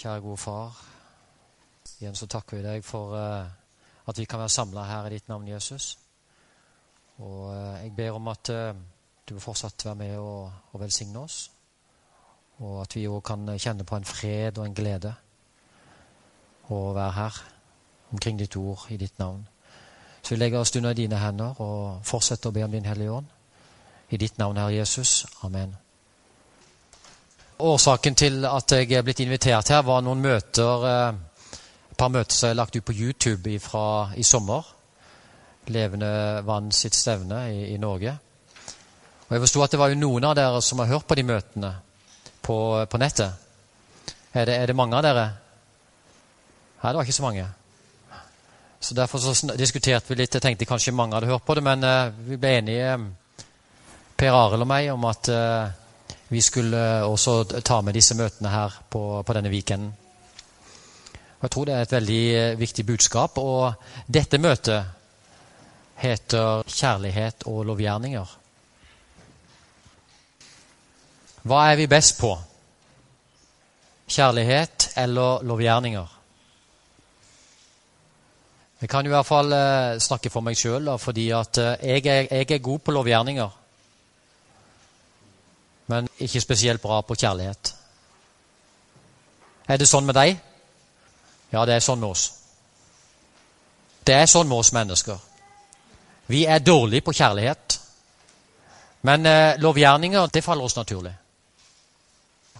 Kjære gode far. Igjen så takker vi deg for uh, at vi kan være samla her i ditt navn, Jesus. Og uh, jeg ber om at uh, du vil fortsatt være med og, og velsigne oss. Og at vi òg kan kjenne på en fred og en glede å være her omkring ditt ord i ditt navn. Så vi legger oss under dine hender og fortsetter å be om Din Hellige Ånd. I ditt navn, Herre Jesus. Amen. Årsaken til at jeg er blitt invitert her, var noen møter eh, et par møter som er lagt ut på YouTube fra i sommer. Levende Vann sitt stevne i, i Norge. Og Jeg forsto at det var jo noen av dere som har hørt på de møtene på, på nettet. Er det, er det, mange av dere? Nei, det var ikke så mange. Så Derfor så diskuterte vi litt. Jeg tenkte kanskje mange hadde hørt på det, men uh, vi ble enige, Per Arild og meg, om at vi skulle også ta med disse møtene her på, på denne weekenden. Jeg tror det er et veldig uh, viktig budskap. Og dette møtet heter 'Kjærlighet og lovgjerninger'. Hva er vi best på? Kjærlighet eller lovgjerninger? Jeg kan i hvert fall eh, snakke for meg sjøl, fordi eh, jeg, er, jeg, er, god på lovgjerninger. Men ikke spesielt bra på kjærlighet. Er det sånn med deg? Ja, det er sånn med oss. Det er sånn med oss mennesker. Vi er dårlige på kjærlighet. Men eh, lovgjerninger, det faller oss naturlig.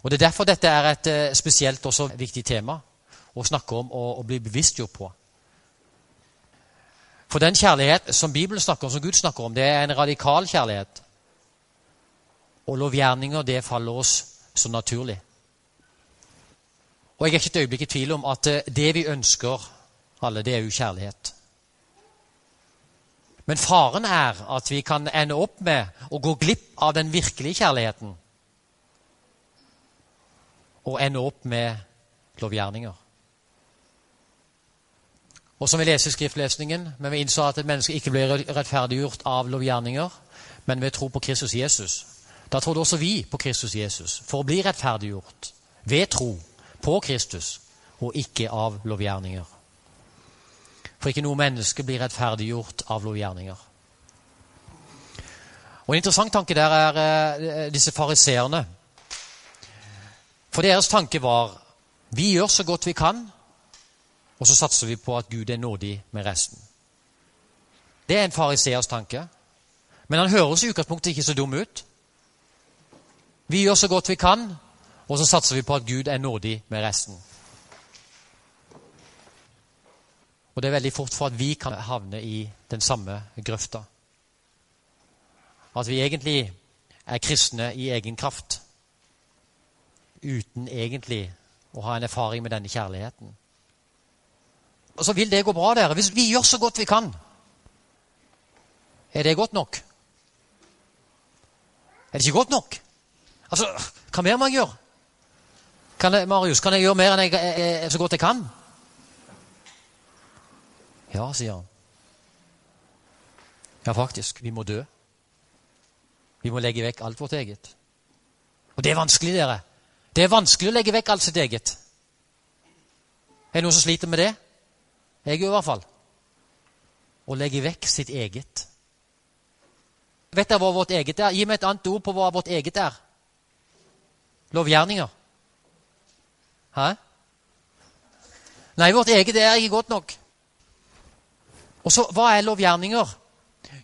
Og Det er derfor dette er et eh, spesielt også viktig tema å snakke om og, og bli bevisstgjort på. For den kjærlighet som Bibelen snakker om, som Gud snakker om, det er en radikal kjærlighet. Og lovgjerninger, det faller oss så naturlig. Og jeg er ikke et øyeblikk i tvil om at eh, det vi ønsker alle, det er jo kjærlighet. Men faren er at vi kan ende opp med å gå glipp av den virkelige kjærligheten. Og ende opp med lovgjerninger. Og som vi leser i skriftlesningen, men vi innså at et menneske ikke blir rettferdiggjort av lovgjerninger, men ved tro på Kristus Jesus. Da trodde også vi på Kristus Jesus for å bli rettferdiggjort ved tro på Kristus og ikke av lovgjerninger. For ikke noe menneske blir rettferdiggjort av lovgjerninger. Og En interessant tanke der er eh, disse fariseerne. For deres tanke var vi gjør så godt vi kan, og så satser vi på at Gud er nådig med resten. Det er en fariseers tanke. Men han høres i utgangspunktet ikke så dum ut. Vi gjør så godt vi kan, og så satser vi på at Gud er nådig med resten. Og det er veldig fort for at vi kan havne i den samme grøfta. At vi egentlig er kristne i egen kraft, uten egentlig å ha en erfaring med denne kjærligheten og så vil det gå bra, dere. Hvis vi gjør så godt vi kan. Er det godt nok? Er det ikke godt nok? Altså, Hva mer må jeg gjøre? Kan jeg, Marius, kan jeg gjøre mer enn jeg, jeg, jeg, så godt jeg kan? Ja, sier han. Ja, faktisk. Vi må dø. Vi må legge vekk alt vårt eget. Og det er vanskelig, dere. Det er vanskelig å legge vekk alt sitt eget. Er det noen som sliter med det? Jeg i hvert fall. Å legge vekk sitt eget. Vet dere hva vårt eget er? Gi meg et annet ord på hva vårt eget er. Lovgjerninger. Hæ? Nei, vårt eget er ikke godt nok. Og så, hva er lovgjerninger?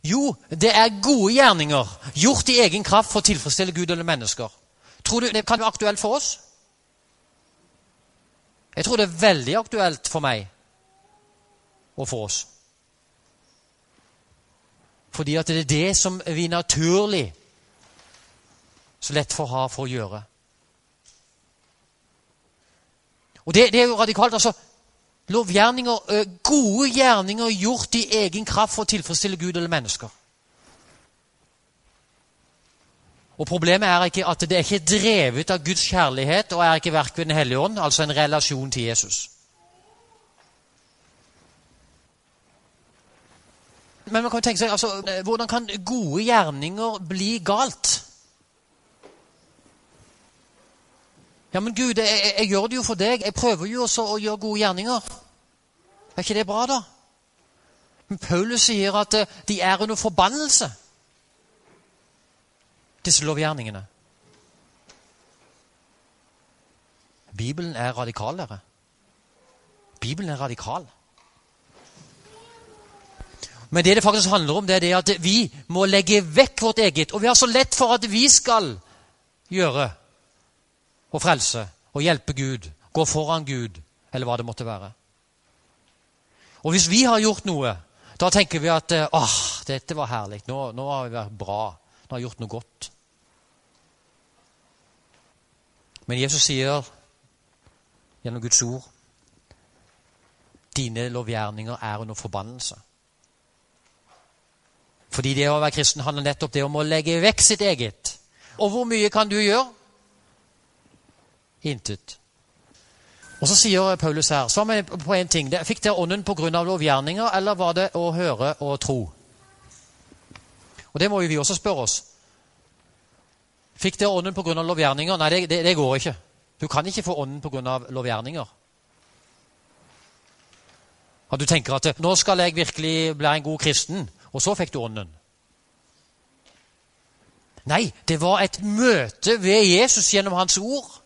Jo, det er gode gjerninger gjort i egen kraft for å tilfredsstille Gud eller mennesker. Tror du det kan være aktuelt for oss? Jeg tror det er veldig aktuelt for meg og for oss. Fordi at det er det som vi naturlig så lett får ha for å gjøre. Og det, det er jo radikalt. altså, Lovgjerninger, gode gjerninger gjort i egen kraft for å tilfredsstille Gud eller mennesker. Og Problemet er ikke at det er ikke drevet av Guds kjærlighet og er ikke verk ved Den hellige ånd, altså en relasjon til Jesus. Men man kan tenke seg, altså, eh, hvordan kan gode gjerninger bli galt? Ja, men Gud, jeg, jeg, jeg gjør det jo for deg. Jeg prøver jo også å gjøre gode gjerninger. Er ikke det bra, da? Men Paulus sier at eh, de er under forbannelse, disse lovgjerningene. Bibelen er radikal, dere. Bibelen er radikal. Men det det faktisk handler om, det er det at vi må legge vekk vårt eget. Og vi har så lett for at vi skal gjøre og frelse og hjelpe Gud, gå foran Gud, eller hva det måtte være. Og hvis vi har gjort noe, da tenker vi at åh, dette var herlig. Nå, nå har vi vært bra. Nå har vi gjort noe godt. Men Jesus sier gjennom Guds ord dine lovgjerninger er under forbannelse. Fordi det å være kristen handler nettopp det om å legge vekk sitt eget. Og hvor mye kan du gjøre? Intet. Og så sier Paulus her så vi på en ting, Fikk dere ånden pga. lovgjerninger, eller var det å høre og tro? Og Det må jo vi også spørre oss. Fikk dere ånden pga. lovgjerninger? Nei, det, det, det, går ikke. Du kan ikke få ånden pga. lovgjerninger. At du tenker at 'nå skal jeg virkelig bli en god kristen', og så fikk du ånden. Nei, det var et møte ved Jesus gjennom hans ord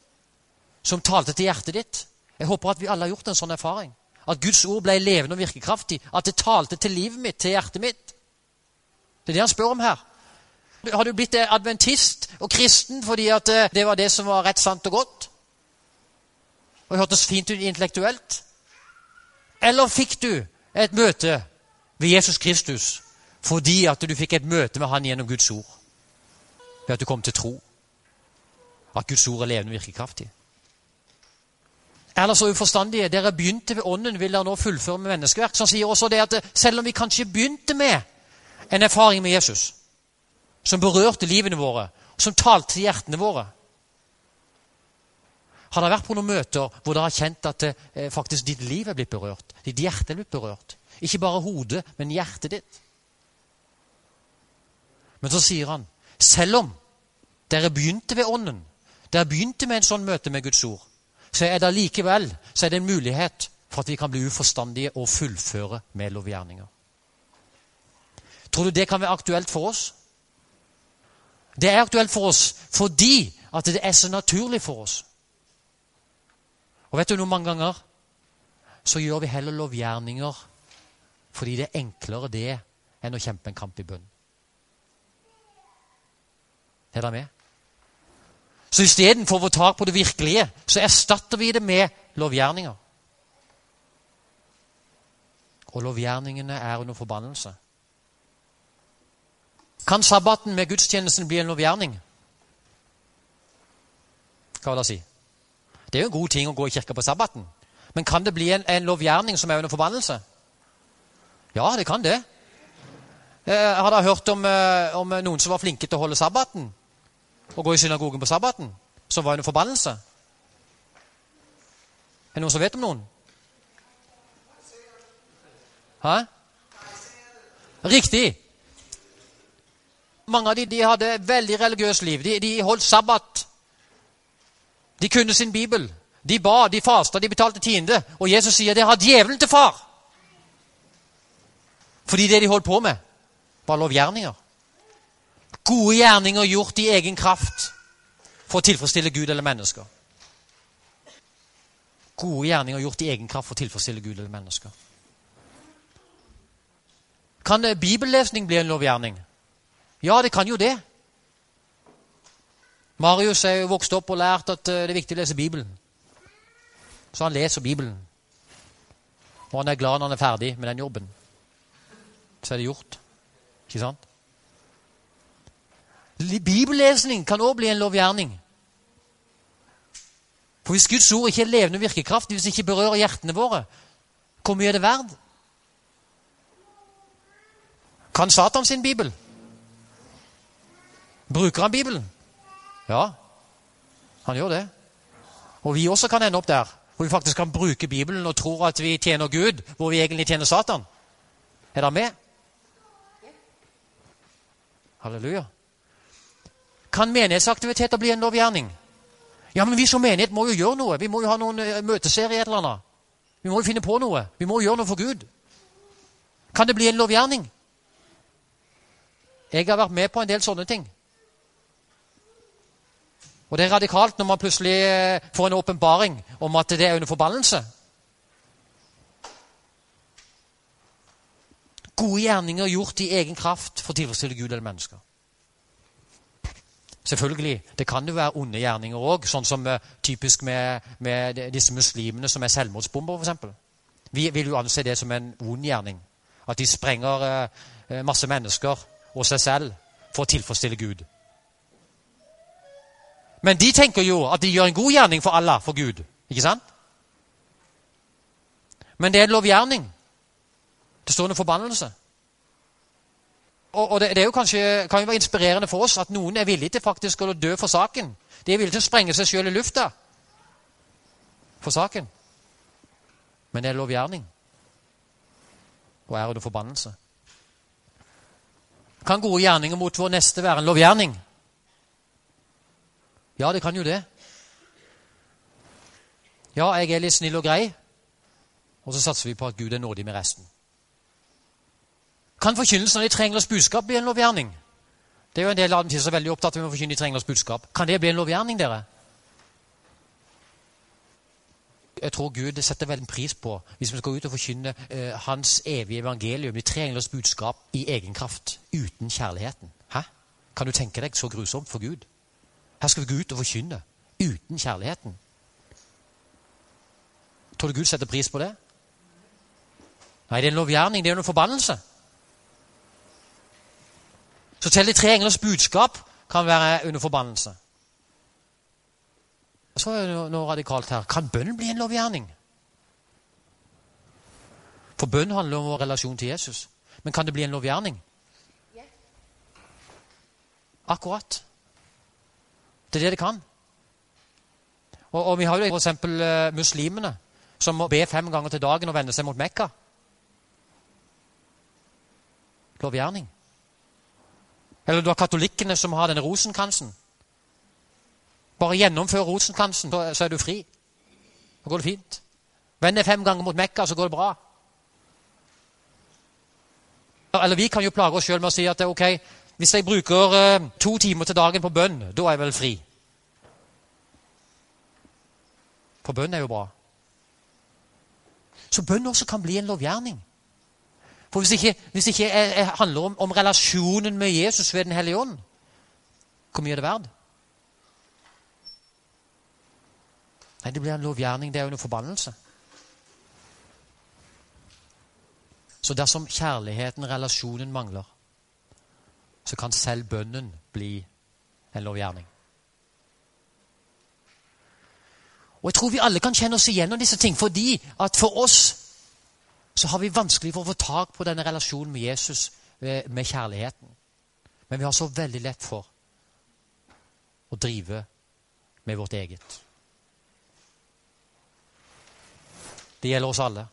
som talte til hjertet ditt. Jeg håper at vi alle har gjort en sånn erfaring. At Guds ord ble levende og virkekraftig. At det talte til livet mitt, til hjertet mitt. Det er det han spør om her. Har du blitt adventist og kristen fordi at eh, det var det som var rett, sant og godt? Og hørtes fint ut intellektuelt? Eller fikk du et møte ved Jesus Kristus fordi at du fikk et møte med han gjennom Guds ord? Ved at du kom til tro? At Guds ord er levende og virkekraftig? Eller så uforstandige. Dere begynte ved Ånden, vil dere nå fullføre med menneskeverk. Så han sier også det at selv om vi kanskje begynte med en erfaring med Jesus, som berørte livene våre, som talte til hjertene våre Har dere vært på noen møter hvor dere har kjent at eh, faktisk ditt liv er blitt berørt? Ditt hjerte er blitt berørt? Ikke bare hodet, men hjertet ditt. Men så sier han, selv om dere begynte ved Ånden, dere begynte med en sånn møte med Guds ord, så er det likevel så er det en mulighet for at vi kan bli uforstandige og fullføre med lovgjerninger. Tror du det kan være aktuelt for oss? Det er aktuelt for oss fordi at det er så naturlig for oss. Og vet du noe mange ganger så gjør vi heller lovgjerninger fordi det er enklere det enn å kjempe en kamp i bunnen. Er dere med? Så istedenfor å få tak på det virkelige, så erstatter vi det med lovgjerninger. Og lovgjerningene er under forbannelse. Kan sabbaten med gudstjenesten bli en lovgjerning? Hva vil det si? Det er jo en god ting å gå i kirka på sabbaten. Men kan det bli en, en lovgjerning som er under forbannelse? Ja, det kan det. Eh, har dere hørt om, eh, om noen som var flinke til å holde sabbaten? Å gå i synagogen på sabbaten, som var en forbannelse? Er det noen som vet om noen? Hæ? Riktig. Mange av de, de hadde veldig religiøst liv. De, de, holdt sabbat. De kunne sin bibel. De ba, de fasta, de betalte tiende. Og Jesus sier det har djevelen til far. Fordi det de holdt på med, var lovgjerninger. Gode gjerninger gjort i egen kraft for å tilfredsstille Gud eller mennesker. Gode gjerninger gjort i egen kraft for å tilfredsstille Gud eller mennesker. Kan bibellesning bli en lovgjerning? Ja, det kan jo det. Marius er jo vokst opp og lært at eh, det er viktig å lese Bibelen. Så han leser Bibelen. Og han er glad når han er ferdig med den jobben. Så er det gjort. Ikke sant? Bibellesning kan også bli en lovgjerning. For Hvis Guds ord ikke er levende og virkekraftig, hvis det ikke berører hjertene våre, hvor mye er det verdt? Kan Satan sin bibel? Bruker han Bibelen? Ja, han gjør det. Og vi også kan ende opp der, hvor vi faktisk kan bruke Bibelen og tror at vi tjener Gud, hvor vi egentlig tjener Satan. Er dere med? Halleluja. Kan menighetsaktiviteter bli en lovgjerning? Ja, men vi som menighet må jo gjøre noe. Vi må jo ha noen møteserie møteserier eller annet. Vi må jo finne på noe. Vi må jo gjøre noe for Gud. Kan det bli en lovgjerning? Jeg har vært med på en del sånne ting. Og det er radikalt når man plutselig eh, får en åpenbaring om at det er under forbannelse. Gode gjerninger gjort i egen kraft for å tilfredsstille Gud eller mennesker. Selvfølgelig, Det kan jo være onde gjerninger òg, sånn som uh, typisk med, med, disse muslimene som er selvmordsbomber, f.eks. Vi vil jo anse det som en ond gjerning. At de sprenger uh, masse mennesker og seg selv for å tilfredsstille Gud. Men de tenker jo at de gjør en god gjerning for Allah, for Gud. Ikke sant? Men det er en lovgjerning. Det står en forbannelse. Og, og det, det, kanskje, kan jo være inspirerende for oss at noen er villige til faktisk å dø for saken. De er villige til å sprenge seg sjøl i lufta for saken. Men det er lovgjerning og er under forbannelse. Kan gode gjerninger mot vår neste være en lovgjerning? Ja, det kan jo det. Ja, jeg er litt snill og grei, og så satser vi på at Gud er nådig med resten. Kan forkynnelsen av de trengers budskap bli en lovgjerning? Det er jo en del av dem som er veldig opptatt av å forkynne de trengers budskap. Kan det bli en lovgjerning, dere? Jeg tror Gud setter veldig pris på hvis vi skal ut og forkynne eh, Hans evige evangelium, de tre englers budskap, i egen kraft, uten kjærligheten. Hæ? Kan du tenke deg så grusomt for Gud? Her skal vi gå ut og forkynne uten kjærligheten. Tror du Gud setter pris på det? Nei, det er en lovgjerning. Det er jo en forbannelse. Så til de tre englers budskap kan være under forbannelse. Så er det noe radikalt her. Kan bønn bli en lovgjerning? For bønn handler om vår relasjon til Jesus. Men kan det bli en lovgjerning? Akkurat. Det er det det kan. Og, og vi har jo f.eks. Uh, muslimene som må be fem ganger til dagen og vende seg mot Mekka. Lovgjerning. Eller du har katolikkene som har denne rosenkransen. Bare gjennomfør rosenkransen, så er du fri. Da går det fint. Vend deg fem ganger mot Mekka, så går det bra. Eller vi kan jo plage oss sjøl med å si at ok, hvis jeg bruker uh, to timer til dagen på bønn, da er jeg vel fri. For bønn er jo bra. Så bønn også kan bli en lovgjerning. For hvis ikke, hvis ikke jeg, jeg handler om, om, relasjonen med Jesus ved Den hellige ånd, hvor mye er det verdt? Nei, det blir en lovgjerning. Det er jo en forbannelse. Så dersom kjærligheten, relasjonen, mangler, så kan selv bønnen bli en lovgjerning. Og Jeg tror vi alle kan kjenne oss igjennom disse ting, fordi at for oss så har vi vanskelig for å få tak på denne relasjonen med Jesus, eh, med kjærligheten. Men vi har så veldig lett for å drive med vårt eget. Det gjelder oss alle.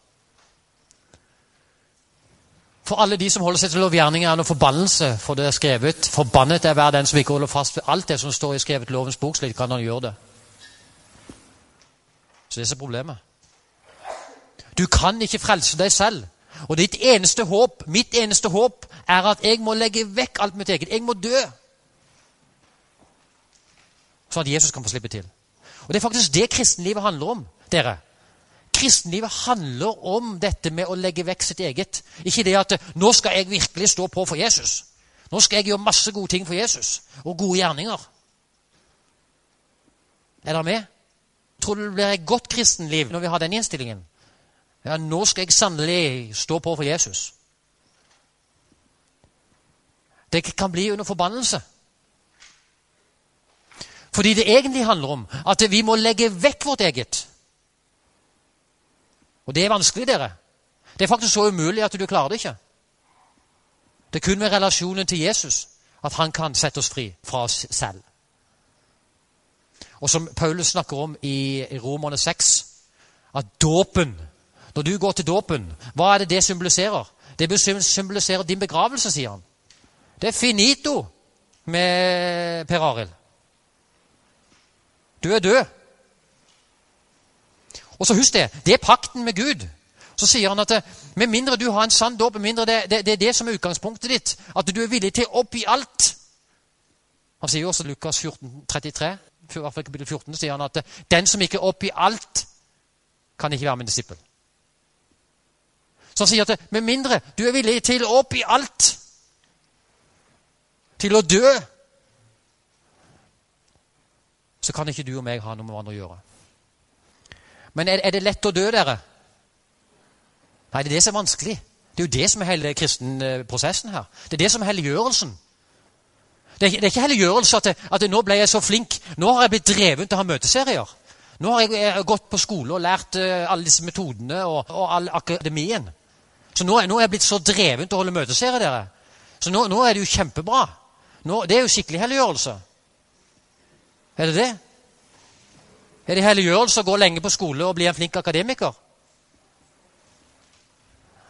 For alle de som holder seg til lovgjerninger, er noe forbannelse, for det er skrevet 'Forbannet er hver den som ikke holder fast ved alt det som står i skrevet lovens bok', slik kan han gjøre det. Så det er problemet. Du kan ikke frelse deg selv. Og ditt eneste håp, mitt eneste håp, er at jeg må legge vekk alt mitt eget. Jeg må dø. Sånn at Jesus kan få slippe til. Og Det er faktisk det kristenlivet handler om. dere. Kristenlivet handler om dette med å legge vekk sitt eget. Ikke det at 'nå skal jeg virkelig stå på for Jesus'. Nå skal jeg gjøre masse gode ting for Jesus, og gode gjerninger. Er dere med? Tror du det blir et godt kristenliv når vi har den innstillingen? Ja, nå skal jeg sannelig stå på for Jesus. Det kan bli under forbannelse. Fordi det egentlig handler om at vi må legge vekk vårt eget. Og det er vanskelig, dere. Det er faktisk så umulig at du klarer det ikke. Det er kun med relasjonen til Jesus at han kan sette oss fri fra oss selv. Og som Paulus snakker om i Romerne 6, at dåpen Når du går til dåpen, hva er det det symboliserer? Det symboliserer din begravelse, sier han. Det er finito med Per Arild. Du er død. Og så husk det. Det er pakten med Gud. Så sier han at eh, med mindre du har en sann dåp, med mindre det, det, det, er det som er utgangspunktet ditt, at du er villig til å oppgi alt Han sier jo også Lukas 14, 33, i hvert fall kapittel 14, sier han at eh, den som ikke oppgir alt, kan ikke være min disippel. Han sier at eh, med mindre du er villig til å oppgi alt, til å dø, så kan ikke du og meg ha noe med hverandre å gjøre. Men er, er det lett å dø, dere? Nei, det er det som er vanskelig. Det er jo det som er hele kristenprosessen her. Det er det som er helliggjørelsen. Det er, det er ikke helliggjørelse at, at nå ble jeg så flink. Nå har jeg blitt drevet til å ha møteserier. Nå har jeg, jeg gått på skole og lært uh, alle disse metodene og, og all akademien. Så nå, nå, er jeg blitt så dreven til å holde møteserier, dere. Så nå, nå, er det jo kjempebra. Nå, det er jo skikkelig helliggjørelse. Er det det? Er det helliggjørelse å gå lenge på skole og bli en flink akademiker?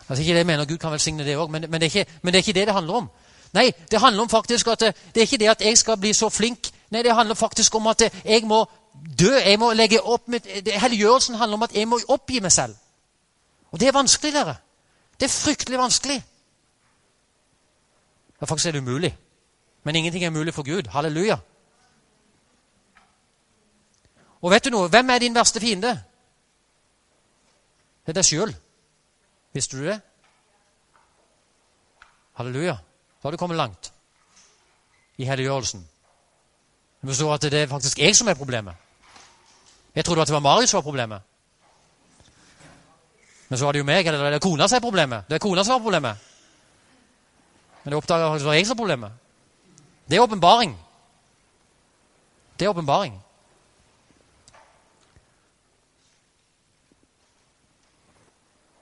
Altså ikke det jeg mener, Gud kan velsigne det òg, men, men, det men, det er ikke det det handler om. Nei, det handler om faktisk at det, det er ikke det at jeg skal bli så flink. Nei, det handler faktisk om at jeg må dø. jeg må legge opp med, Helliggjørelsen handler om at jeg må oppgi meg selv. Og det er vanskelig, dere. Det er fryktelig vanskelig. Ja, faktisk er det umulig. Men ingenting er mulig for Gud. Halleluja. Og vet du noe? Hvem er din verste fiende? Det er deg sjøl. Visste du det? Halleluja. Da har du kommet langt i helliggjørelsen. Du forstår at det er faktisk jeg som er problemet. Jeg trodde at det var Marius som var problemet. Men så var det jo meg, eller det er kona som er problemet. Det er kona som har problemet. Men det oppdaga det var jeg som var problemet. Det er åpenbaring. Det er åpenbaring.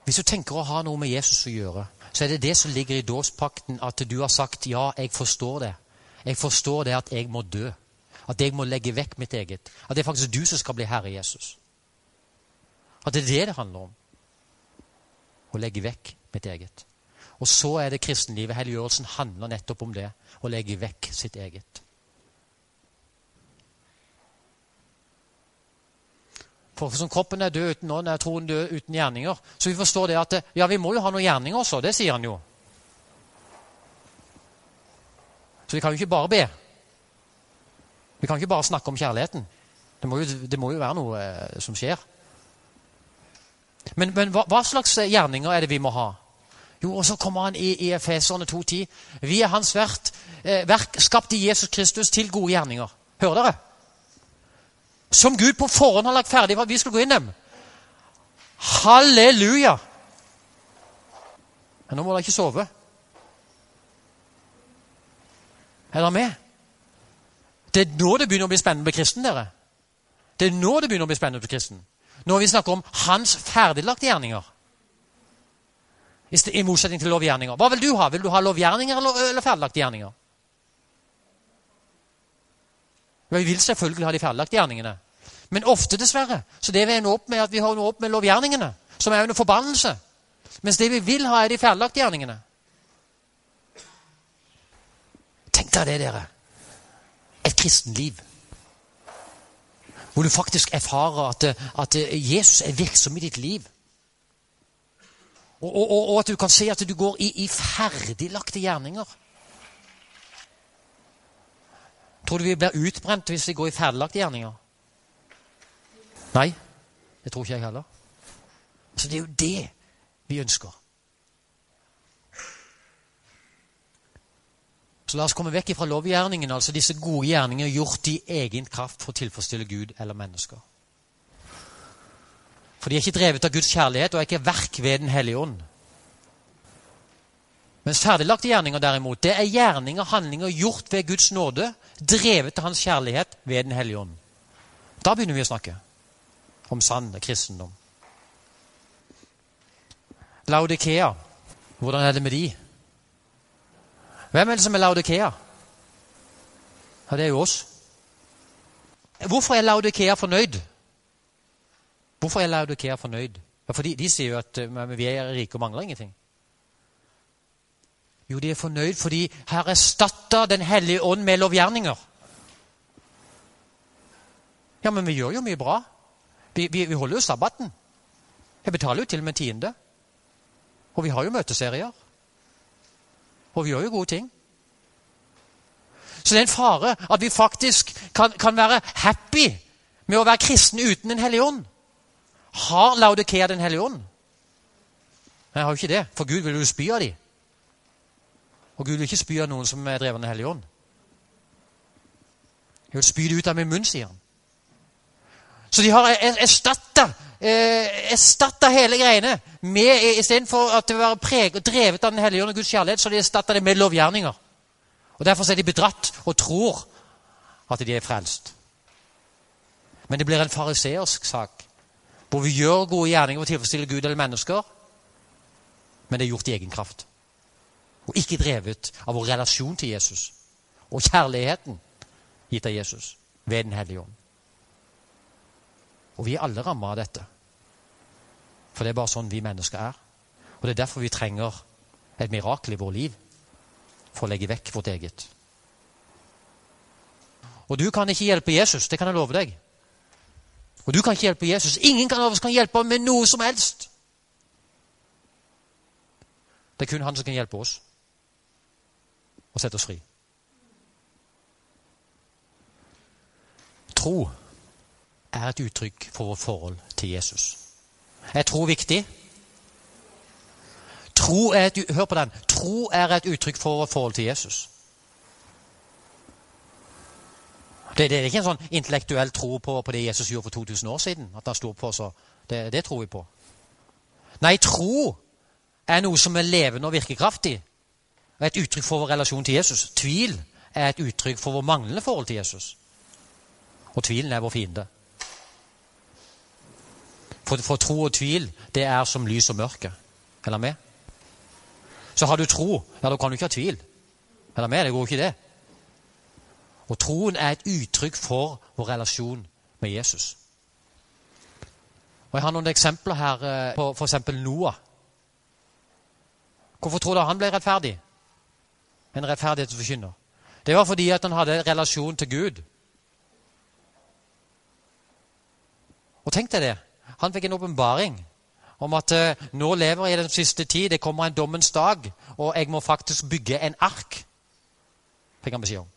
Hvis du tenker å ha noe med Jesus å gjøre, så er det det som ligger i dåspakten, at du har sagt 'ja, jeg forstår det'. Jeg forstår det at jeg må dø. At jeg må legge vekk mitt eget. At det er faktisk du som skal bli herre Jesus. At det er det det handler om. Å legge vekk mitt eget. Og så er det kristenlivet. Helliggjørelsen handler nettopp om det. Å legge vekk sitt eget. For som kroppen er død uten ånd, er troen død uten gjerninger. Så vi forstår det at ja, vi må jo ha noen gjerninger også. Det sier han jo. Så vi kan jo ikke bare be. Vi kan ikke bare snakke om kjærligheten. Det må jo, det må jo være noe eh, som skjer. Men, men hva, hva, slags gjerninger er det vi må ha? Jo, og så kommer han i, i Efeserne 2,10. Vi er hans verk, eh, verk skapt i Jesus Kristus til gode gjerninger. Hører dere? som Gud på forhånd har lagt ferdig for at vi skal gå inn dem. Halleluja! Men nå må dere ikke sove. Er dere med? Det er nå det begynner å bli spennende bli kristen. dere. Det er nå det begynner å bli spennende bli kristen. Når vi snakket om hans ferdiglagte gjerninger. I motsetning til lovgjerninger. Hva vil du ha? Vil du ha lovgjerninger eller ferdiglagte gjerninger? Vi vil selvfølgelig ha de ferdiglagte gjerningene. Men ofte, dessverre, så det vi ender opp med, at vi har opp med lovgjerningene, som er under forbannelse. Mens det vi vil ha, er de ferdiglagte gjerningene. Tenk deg det, dere. Et kristenliv. Hvor du faktisk erfarer at, at Jesus er virksom i ditt liv. Og, og, og, at du kan se at du går i, i ferdiglagte gjerninger. Tror du vi blir utbrent hvis vi går i ferdiglagte gjerninger? Nei, det tror ikke jeg heller. Så det er jo det vi ønsker. Så la oss komme vekk fra lovgjerningen, altså disse gode gjerninger gjort i egen kraft for å tilfredsstille Gud eller mennesker. For de er ikke drevet av Guds kjærlighet og er ikke verk ved Den hellige ånd. Mens ferdiglagte gjerninger derimot, det er gjerninger, handlinger gjort ved Guds nåde, drevet av Hans kjærlighet ved Den hellige ånd. Da begynner vi å snakke om sann kristendom. Laudikea, hvordan er det med de? Hvem er det som er Laudikea? Ja, det er jo oss. Hvorfor er Laudikea fornøyd? Hvorfor er Laudikea fornøyd? Ja, fordi De sier jo at uh, vi er rike og mangler ingenting. Jo, de er fornøyd fordi her erstatter Den hellige ånd med lovgjerninger. Ja, men vi gjør jo mye bra. Vi, vi, vi holder jo sabbaten. Jeg betaler jo til og med tiende. Og vi har jo møteserier. Og vi gjør jo gode ting. Så det er en fare at vi faktisk kan, kan være happy med å være kristen uten Den hellige ånd. Har Laudikea Den hellige ånd? Nei, jeg har jo ikke det, for Gud vil jo spy av dem. Og Gud vil ikke spy av noen som er drevet av Den hellige ånd. Jeg vil spy det ut av min munn, sier han. Så de har erstatta eh, erstatta hele greiene med Istedenfor at det var preget drevet av Den hellige ånd og Guds kjærlighet, så har de erstatta det med lovgjerninger. Og Derfor er de bedratt og tror at de er frelst. Men det blir en fariseersk sak, hvor vi gjør gode gjerninger for å tilfredsstille Gud eller mennesker, men det er gjort i egen kraft. Og ikke drevet av vår relasjon til Jesus og kjærligheten gitt av Jesus ved Den hellige ånd. Og vi er alle rammet av dette. For det er bare sånn vi mennesker er. Og det er derfor vi trenger et mirakel i vår liv for å legge vekk vårt eget. Og du kan ikke hjelpe Jesus, det kan jeg love deg. Og du kan ikke hjelpe Jesus. Ingen av oss kan hjelpe ham med noe som helst. Det er kun han som kan hjelpe oss og sette oss fri. Tro er et uttrykk for vårt forhold til Jesus. Er tro viktig? Tro er et, hør på den. Tro er et uttrykk for vårt forhold til Jesus. Det, det, er ikke en sånn intellektuell tro på, på, det Jesus gjorde for 2000 år siden. at han stod på så. Det, det tror vi på. Nei, tro er noe som er levende og virkekraftig. Og et uttrykk for vår relasjon til Jesus. Tvil er et uttrykk for vår manglende forhold til Jesus. Og tvilen er vår fiende. For, for tro og tvil, det er som lys og mørke. Eller med? Så har du tro, ja, da kan du ikke ha tvil. Eller med? Det går ikke det. Og troen er et uttrykk for vår relasjon med Jesus. Og Jeg har noen eksempler her eh, på f.eks. Noah. Hvorfor tror du han ble rettferdig? En rettferdighetsforkynner. Det var fordi at han hadde relasjon til Gud. Og tenk deg det. Han fikk en åpenbaring om at uh, nå lever jeg i den siste tid, det kommer en dommens dag, og jeg må faktisk bygge en ark. Fikk han beskjed om.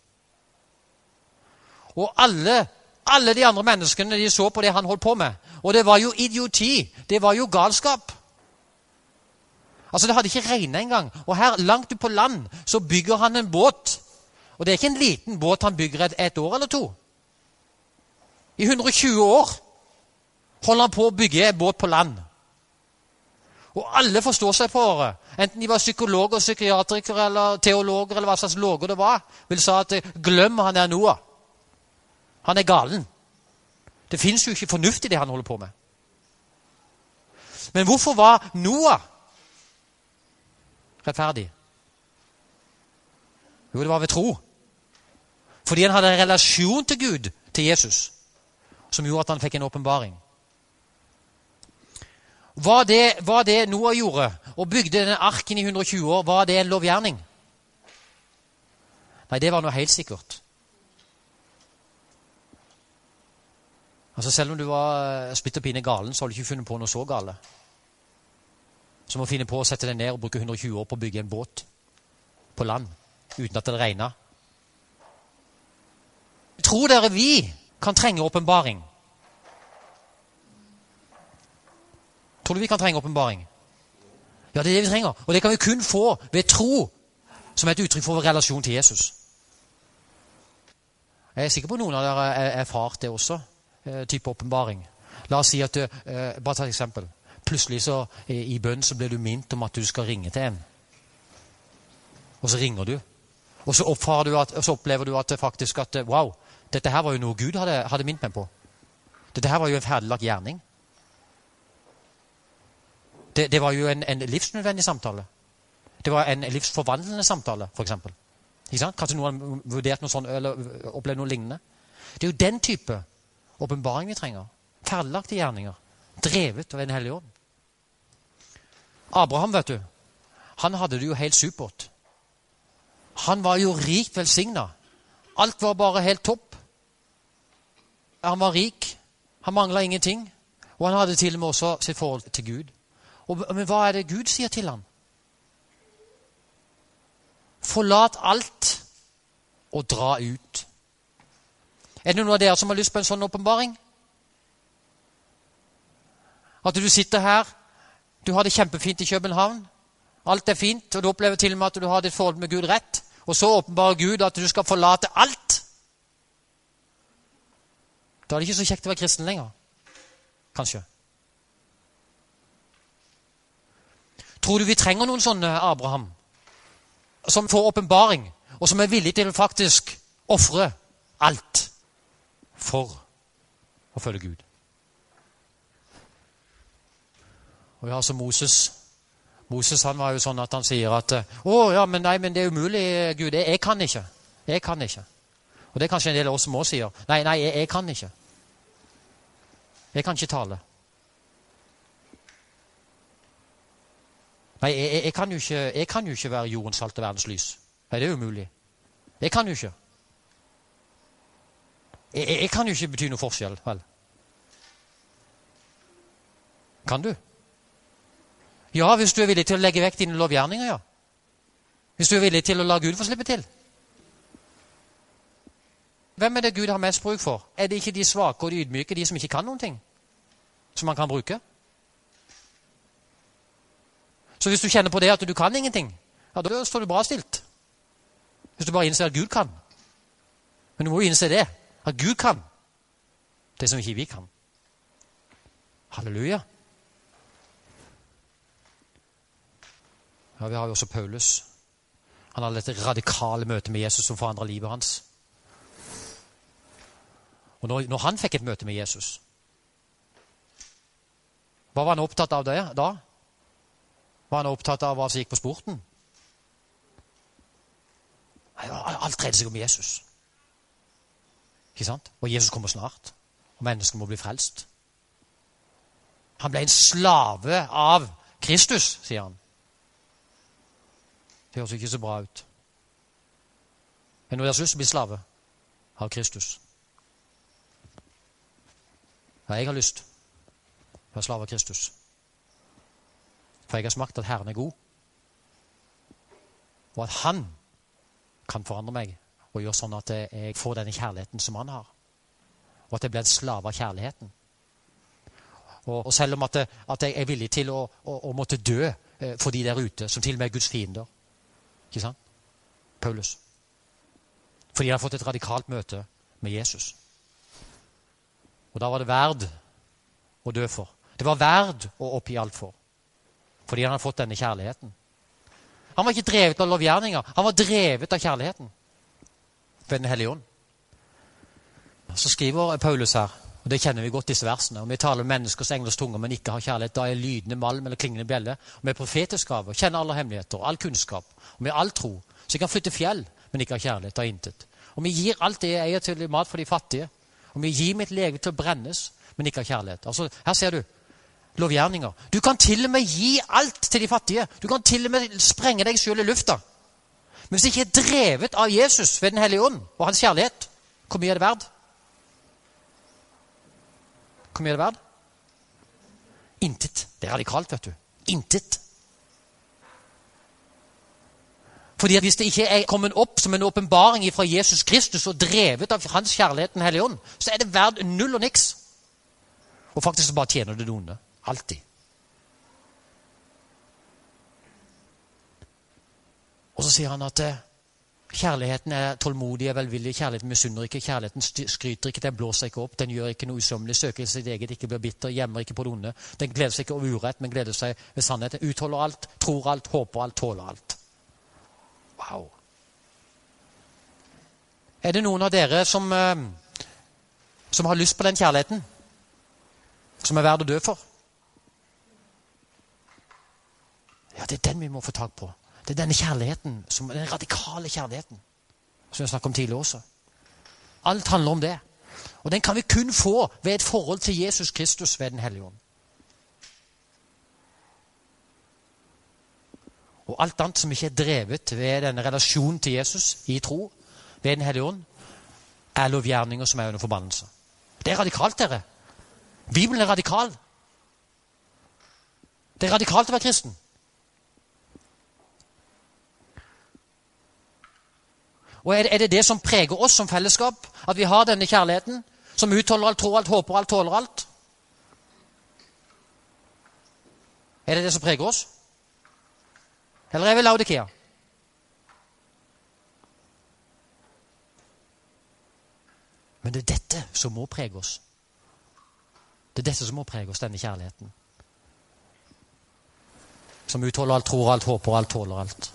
Og alle, alle de andre menneskene de så på det han holdt på med. Og det var jo idioti. Det var jo galskap. Altså, Det hadde ikke regna engang. Og her langt ute på land så bygger han en båt. Og det er ikke en liten båt han bygger et, et år eller to. I 120 år holder han på å bygge en båt på land. Og alle forstår seg på det. Enten de var psykologer, psykiatrikere eller teologer eller hva slags loger det var, vil sa at glem han er Noah. Han er galen. Det fins jo ikke fornuft i det han holder på med. Men hvorfor var Noah rettferdig? Jo, det var ved tro. Fordi han hadde en relasjon til Gud, til Jesus, som gjorde at han fikk en åpenbaring. Var det, var det Noah gjorde, og bygde denne arken i 120 år, var det en lovgjerning? Nei, det var noe helt sikkert. Altså Selv om du var splitter pine galen, så har du ikke funnet på noe så gale. Som å finne på å sette deg ned og bruke 120 år på å bygge en båt på land uten at det regner. Tror dere vi kan trenge åpenbaring? Tror du vi kan trenge åpenbaring? Ja, det er det vi trenger. Og det kan vi kun få ved tro, som er et uttrykk for vår relasjon til Jesus. Jeg er sikker på noen av dere har erfart det også eh, type åpenbaring. La oss si at eh, Bare ta et eksempel. Plutselig så, eh, i bønn så blir du minnet om at du skal ringe til en. Og så ringer du. Og så, du at, og så opplever du at faktisk at Wow, dette her var jo noe Gud hadde, hadde minnet meg på. Dette her var jo en ferdiglagt gjerning. Det, det var jo en, en, livsnødvendig samtale. Det var en livsforvandlende samtale, f.eks. Kanskje noen har vurdert noe sånt, eller opplevd noe lignende. Det er jo den type åpenbaring vi trenger. Ferdiglagte gjerninger. Drevet av en hellig ånd. Abraham, vet du, han hadde det jo helt supert. Han var jo rikt velsigna. Alt var bare helt topp. Han var rik. Han mangla ingenting. Og han hadde til og med også sitt forhold til Gud. Og, men hva er det Gud sier til ham? Forlat alt og dra ut. Er det noen av dere som har lyst på en sånn åpenbaring? At du sitter her, du har det kjempefint i København. Alt er fint, og du opplever til og med at du har ditt forhold med Gud rett. Og så åpenbarer Gud at du skal forlate alt. Da er det ikke så kjekt å være kristen lenger. Kanskje. Tror du vi trenger noen sånne Abraham? Som får åpenbaring, og som er villig til faktisk ofre alt for å følge Gud. Og vi har altså Moses. Moses han var jo sånn at han sier at 'Å, ja, men nei, men det er umulig, Gud. Jeg, jeg kan ikke.' Jeg kan ikke. Og det er kanskje en del av oss som også sier 'Nei, nei, jeg, jeg kan ikke'. Jeg kan ikke tale. Nei, jeg, jeg, kan ikke, jeg, kan jo ikke, være jordens salt og verdens lys. Nei, det er umulig. Jeg kan jo ikke. Jeg, jeg, kan jo ikke bety noe forskjell, vel? Kan du? Ja, hvis du er villig til å legge vekk dine lovgjerninger, ja. Hvis du er villig til å la Gud få slippe til. Hvem er det Gud har mest bruk for? Er det ikke de svake og de ydmyke, de som ikke kan noen ting? Som man kan bruke? Så hvis du kjenner på det at du kan ingenting, ja, da står du bra stilt. Hvis du bare innser at Gud kan. Men du må jo innse det. At Gud kan det som ikke vi kan. Halleluja. Ja, Vi har jo også Paulus. Han hadde dette radikale møtet med Jesus som forandra livet hans. Og når, når, han fikk et møte med Jesus, hva var han opptatt av det, da? Var han opptatt av hva som gikk på sporten? Alt dreide seg om Jesus. Ikke sant? Og Jesus kommer snart. Og menneskene må bli frelst. Han ble en slave av Kristus, sier han. Det høres ikke så bra ut. Men når dere har lyst til å bli slave av Kristus Ja, jeg har lyst til å være slave av Kristus. For jeg har smakt at Herren er god, og at Han kan forandre meg og gjøre sånn at jeg får denne kjærligheten som Han har. Og at jeg blir en slave av kjærligheten. Og, og selv om at, at, jeg er villig til å, å, å måtte dø eh, for de der ute, som til og med er Guds fiender. Ikke sant? Paulus. Fordi jeg har fått et radikalt møte med Jesus. Og da var det verd å dø for. Det var verd å oppgi alt for. Fordi han hadde fått denne kjærligheten. Han var ikke drevet av lovgjerninger. Han var drevet av kjærligheten ved Den hellige ånd. Så skriver Paulus her, og det kjenner vi godt, disse versene. Om vi taler om menneskers englers tunger, men ikke har kjærlighet, da er lydende malm eller klingende bjelle. Om vi er profetisk gave, kjenner alle hemmeligheter, all kunnskap, og med all tro. Så vi kan flytte fjell, men ikke har kjærlighet, da intet. Om vi gir alt det jeg eier til mat for de fattige. Og vi gir mitt lege til å brennes, men ikke har kjærlighet. Altså, her ser du lovgjerninger. Du kan til og med gi alt til de fattige. Du kan til og med sprenge deg sjøl i lufta. Men hvis det ikke er drevet av Jesus ved Den hellige ånd og hans kjærlighet, hvor mye er det verdt? Hvor mye er det verdt? Intet. Det er radikalt, vet du. Intet. Fordi at Hvis det ikke er kommet opp som en åpenbaring fra Jesus Kristus og drevet av hans kjærlighet, Den hellige ånd, så er det verdt null og niks. Og faktisk så bare tjener det det onde. Alltid. Og så sier han at eh, kjærligheten er tålmodig og velvillig. Kjærligheten misunner ikke. Kjærligheten skryter ikke, den blåser ikke opp. Den gjør ikke noe usømmelig, søker sitt eget, ikke blir bitter, gjemmer ikke på det onde. Den gleder seg ikke over urett, men gleder seg ved sannheten. Utholder alt, tror alt, håper alt, tåler alt. Wow. Er det noen av dere som, eh, som har lyst på den kjærligheten? Som er verd å dø for? Ja, det er den vi må få tak på. Det er denne kjærligheten, som, den radikale kjærligheten, som jeg snakket om tidligere også. Alt handler om det. Og den kan vi kun få ved et forhold til Jesus Kristus ved Den hellige ånd. Og alt annet som ikke er drevet ved denne relasjonen til Jesus i tro, ved Den hellige ånd, er lovgjerninger som er under forbannelse. Det er radikalt, dere. Bibelen er radikal. Det er radikalt å være kristen. Og er det, det som preger oss som fellesskap? At vi har denne kjærligheten som utholder alt, tror alt, håper alt, tåler alt? Er det det som preger oss? Eller er vi Laudikea? Men det er dette som må prege oss. Det er dette som må prege oss, denne kjærligheten. Som utholder alt, tror alt, håper alt, tåler alt.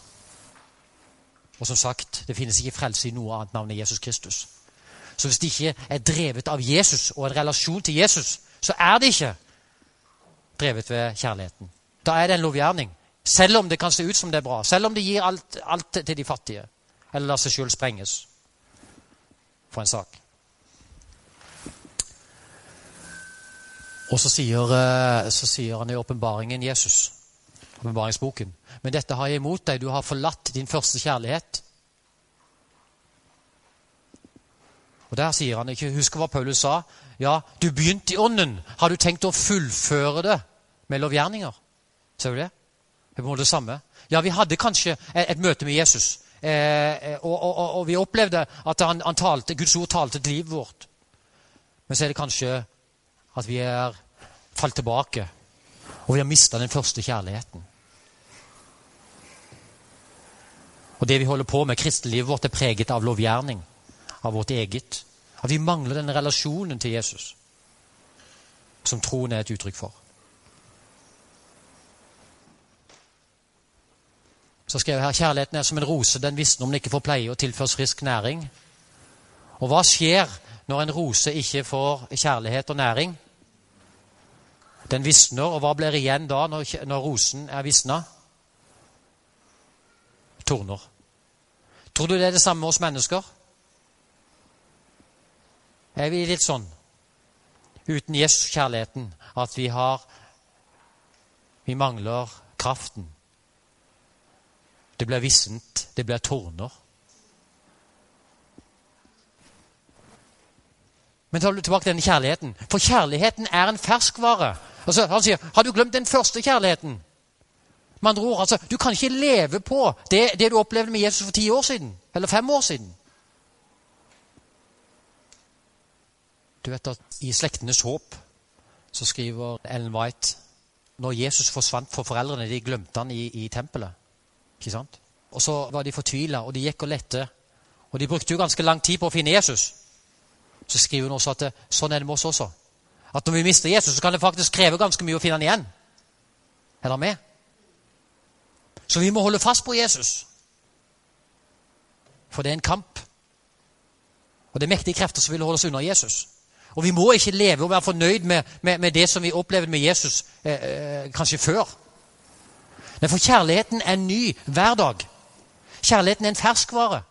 Og som sagt, det finnes ikke frelse i noe annet navn enn Jesus Kristus. Så hvis det ikke er drevet av Jesus og en relasjon til Jesus, så er det ikke drevet ved kjærligheten. Da er det en lovgjerning. Selv om det kan se ut som det er bra. Selv om det gir alt, alt til de fattige. Eller lar seg sjøl sprenges for en sak. Og så sier, eh, så sier han i åpenbaringen Jesus, åpenbaringsboken, men dette har jeg imot deg, du har forlatt din første kjærlighet. Og Der sier han ikke Husk hva Paulus sa. Ja, du begynte i ånden. Har du tenkt å fullføre det med lovgjerninger? Ser du det? Det er på en måte det samme. Ja, vi hadde kanskje et, møte med Jesus. Eh, og, og, og, og, vi opplevde at han, han talte, Guds ord talte til livet vårt. Men så er det kanskje at vi er falt tilbake, og vi har mista den første kjærligheten. Og det vi holder på med, kristenlivet vårt, er preget av lovgjerning. Av vårt eget. At vi mangler den relasjonen til Jesus som troen er et uttrykk for. Så skrev jeg her kjærligheten er som en rose. Den visner om den ikke får pleie og tilføres frisk næring. Og hva skjer når en rose ikke får kjærlighet og næring? Den visner, og hva blir igjen da når, når rosen er visna? Torner. Tror du det er det samme med oss mennesker? Er vi litt sånn uten Jesus-kjærligheten at vi har Vi mangler kraften. Det blir vissent. Det blir torner. Men ta tilbake denne kjærligheten. For kjærligheten er en ferskvare. Altså, han sier, 'Har du glemt den første kjærligheten?' Med andre ord, altså, Du kan ikke leve på det, det du opplevde med Jesus for ti år siden. Eller fem år siden. Du vet at I Slektenes håp så skriver Ellen White når Jesus forsvant for foreldrene, de glemte han i, i tempelet. Ikke sant? Og så var de fortvila, og de gikk og lette. Og de brukte jo ganske lang tid på å finne Jesus. Så skriver hun også at sånn er det med oss også. At når vi mister Jesus, så kan det faktisk kreve ganske mye å finne han igjen. Er dere med? Så vi må holde fast på Jesus. For det er en kamp. Og det er mektige krefter som vil holde oss unna Jesus. Og vi må ikke leve og være fornøyd med, med, med det som vi opplevde med Jesus eh, eh, kanskje før. Men for kjærligheten er ny hver dag. Kjærligheten er en ferskvare.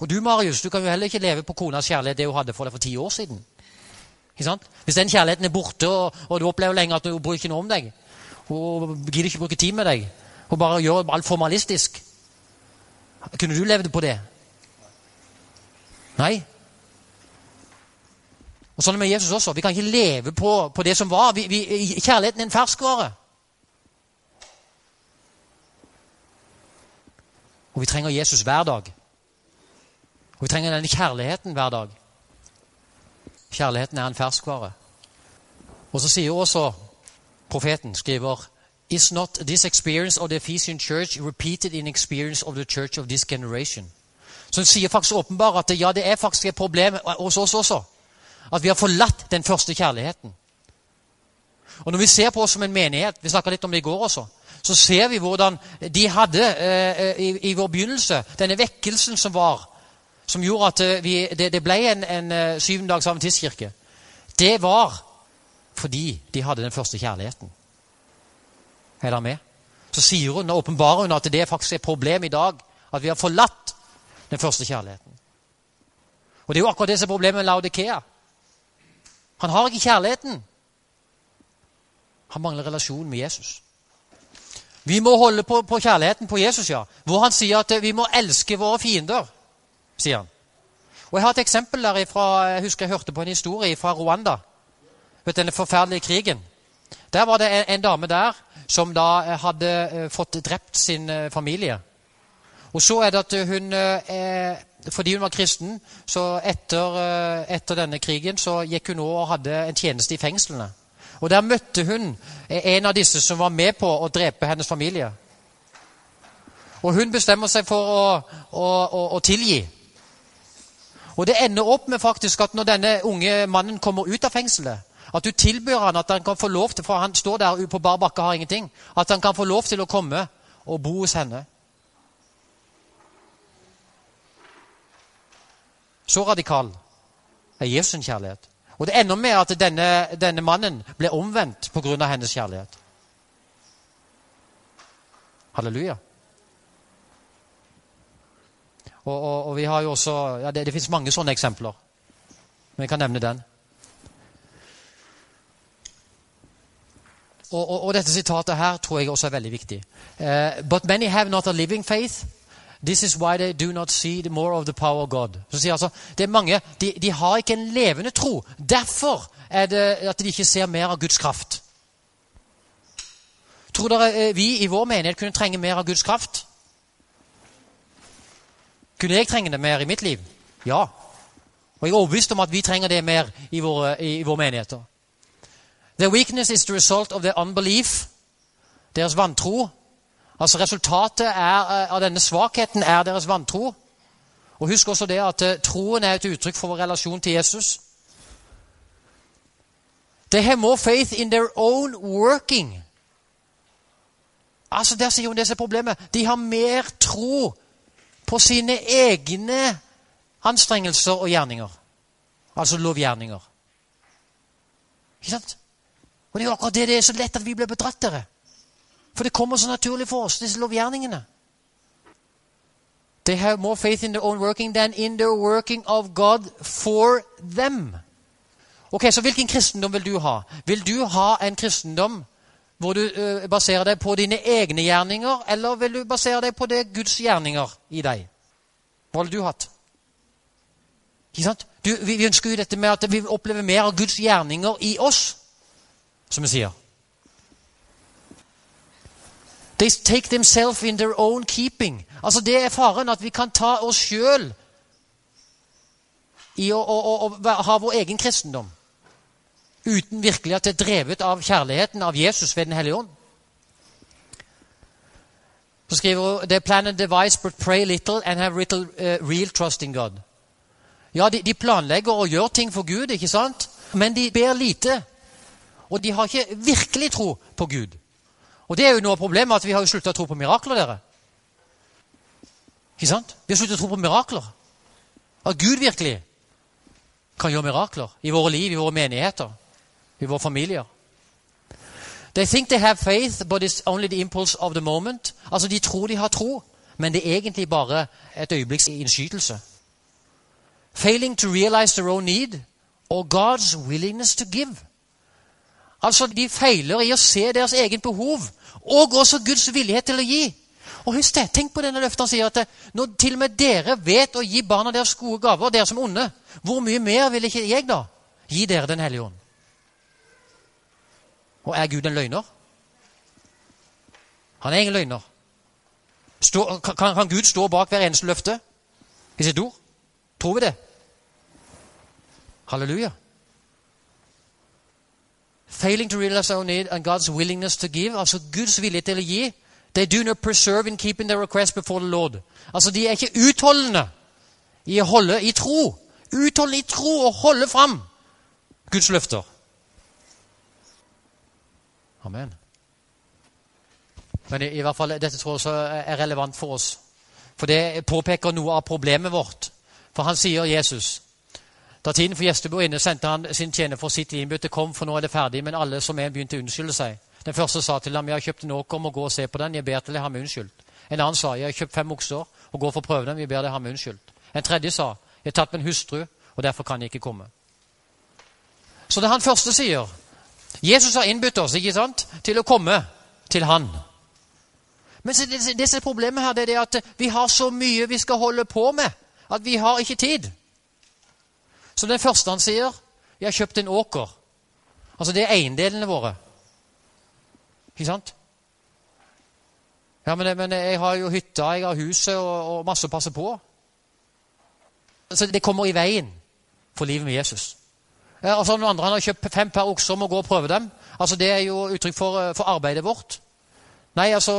Og du, Marius, du kan jo heller ikke leve på konas kjærlighet det hun hadde for deg for ti år siden. Hvis den kjærligheten er borte, og, og du opplever lenger at hun bryr ikke noe om deg Hun gidder ikke bruke tid med deg. Hun bare gjør alt formalistisk. Kunne du levd på det? Nei. Og Sånn er med Jesus også. Vi kan ikke leve på, på det som var. Vi, vi, kjærligheten er en ferskvare. Og vi trenger Jesus hver dag. Og vi trenger denne kjærligheten hver dag. Kjærligheten er en ferskvare. Og så sier også profeten, skriver Is not this experience of the Ephesian church repeated in experience of the church of this generation? Så hun sier faktisk åpenbart at ja, det er faktisk et problem hos oss også. At vi har forlatt den første kjærligheten. Og Når vi ser på oss som en menighet, vi snakka litt om det i går også, så ser vi hvordan de hadde eh, i, i vår begynnelse denne vekkelsen som var som gjorde at eh, vi, det, det, ble en, en eh, syvendags adventistkirke, det var fordi de hadde den første kjærligheten. Er med? Så sier hun, åpenbarer hun at det faktisk er et problem i dag at vi har forlatt den første kjærligheten. Og Det er jo akkurat det som er problemet med Laudikea. Han har ikke kjærligheten. Han mangler relasjon med Jesus. Vi må holde på, på kjærligheten på Jesus, ja. Hvor han sier at vi må elske våre fiender sier han. Og Jeg har et eksempel der ifra, jeg husker jeg hørte på en historie fra Rwanda. Vet Denne forferdelige krigen. Der var det en, en dame der som da hadde eh, fått drept sin eh, familie. Og så er det at hun eh, Fordi hun var kristen, så etter, eh, etter denne krigen så gikk hun også og hadde en tjeneste i fengslene. Og Der møtte hun en av disse som var med på å drepe hennes familie. Og hun bestemmer seg for å, å, å, å tilgi. Og det ender opp med faktisk at når denne unge mannen kommer ut av fengselet, at du tilbyr han at han kan få lov til, for han står der på bar bakke har ingenting, at han kan få lov til å komme og bo hos henne. Så radikal er Jesus' kjærlighet. Og det ender med at denne, denne mannen ble omvendt pga. hennes kjærlighet. Halleluja. Og, og, og vi har jo også, ja, Det, det fins mange sånne eksempler. Men jeg kan nevne den. Og, og, dette sitatet her tror jeg også er veldig viktig. Uh, But many have not a living faith. This is why they do not see the more of the power of God. Så sier altså, det er mange, de, de har ikke en levende tro. Derfor er det at de ikke ser mer av Guds kraft. Tror dere eh, vi i vår menighet kunne trenge mer av Guds kraft? Kunne jeg trenge det mer i mitt liv? Ja. Og jeg er overbevist om at vi trenger det mer i våre, i, i våre menigheter. Their weakness is the result of their unbelief, deres vantro. Altså Resultatet er, eh, av denne svakheten er deres vantro. Og Husk også det at eh, troen er et uttrykk for vår relasjon til Jesus. They have more faith in their own working. Altså Der sier hun det som er problemet. De har mer tro på sine egne anstrengelser og gjerninger. Altså lovgjerninger. Ikke sant? Og det er jo akkurat det det er så lett at vi blir bedratt dere. For det kommer så naturlig for oss, disse lovgjerningene. They have more faith in their own working than in the working of God for them. Ok, Så hvilken kristendom vil du ha? Vil du ha en kristendom hvor du uh, baserer deg på dine egne gjerninger, eller vil du basere deg på det Guds gjerninger i deg? Hva ville du hatt? Ikke sant? Du, vi, vi ønsker jo dette med at vi opplever mer av Guds gjerninger i oss, som vi sier. They take themselves in their own keeping. Altså Det er faren at vi kan ta oss sjøl i å, å, å, å, ha vår egen kristendom. Uten virkelig at det er drevet av kjærligheten av Jesus ved Den hellige ånd. Så skriver hun They plan and device but pray little and have little uh, real trust in God. Ja, de, de planlegger og gjør ting for Gud, ikke sant? men de ber lite. Og de har ikke virkelig tro på Gud. Og det er jo noe av problemet at vi har jo slutta å tro på mirakler, dere. Ikke sant? Vi har sluttet å tro på mirakler. At Gud virkelig kan gjøre mirakler i våre liv, i våre menigheter, i våre familier. They think they have faith, but it's only the impulse of the moment. Altså, De tror de har tro, men det er egentlig bare et øyeblikks innskytelse. Failing to realize their own need or God's willingness to give. Altså, De feiler i å se deres egen behov og også Guds villighet til å gi. Og husk det, Tenk på denne løften han sier at når til og med dere vet å gi barna deres gode gaver, dere som onde, hvor mye mer vil ikke jeg da gi dere Den hellige ånd? Og er Gud en løgner? Han er ingen løgner. Stå, kan, kan, Gud stå bak hver eneste løfte i sitt ord? Tror vi det? Halleluja. Failing to realize our need and God's willingness to give, altså Guds vilje til å gi. They do not preserve in keeping their request before the Lord. Altså, De er ikke utholdende i å holde i tro. Utholdende i tro og holde fram Guds løfter. Amen. Men i, i, hvert fall, dette tror jeg også er relevant for oss. For det påpeker noe av problemet vårt. For han sier Jesus da tiden for gjestebord inne, sendte han sin tjener for sitt innbytte. Kom, for nå er det ferdig. Men alle som en begynte å unnskylde seg. Den første sa til ham, jeg har kjøpt en åker, må gå og se på den. Jeg ber til deg ham unnskyldt. En annen sa, jeg har kjøpt fem okser og går for å prøve dem. Vi ber deg ham unnskyldt. En tredje sa, jeg har tatt med en hustru, og derfor kan jeg ikke komme. Så det han første sier Jesus har innbudt oss ikke sant, til å komme til han. Men det, det, det problemet her det er at vi har så mye vi skal holde på med, at vi har ikke tid. Så den første han sier, 'Jeg har kjøpt en åker'. Altså, det er eiendelene våre. Ikke sant? Ja, men, men, jeg har jo hytta, jeg har huset og, og masse å passe på. Så det kommer i veien for livet med Jesus. Ja, altså Noen andre han har kjøpt fem per okse og må gå og prøve dem. Altså Det er jo uttrykk for, for arbeidet vårt. Nei, altså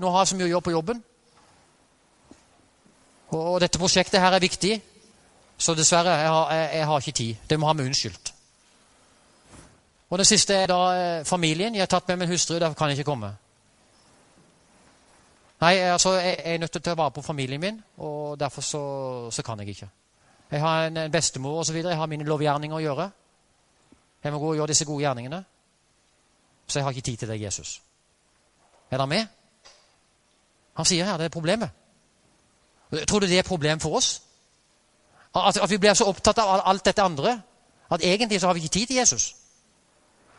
Nå har jeg så mye å gjøre på jobben. Og, og dette prosjektet her er viktig. Så dessverre, jeg har, jeg, jeg har ikke tid. Det må ha meg unnskyldt. Og det siste er da eh, familien. Jeg har tatt med min hustru, derfor kan jeg ikke komme. Nei, altså, jeg, jeg er nødt til å ta vare på familien min, og derfor så, så kan jeg ikke. Jeg har en, en bestemor osv. Jeg har mine lovgjerninger å gjøre. Jeg må gå og gjøre disse gode gjerningene. Så jeg har ikke tid til deg, Jesus. Er dere med? Han sier her det er problemet. Tror du det er et problem for oss? At, at vi blir så opptatt av alt dette andre at egentlig så har vi ikke tid til Jesus.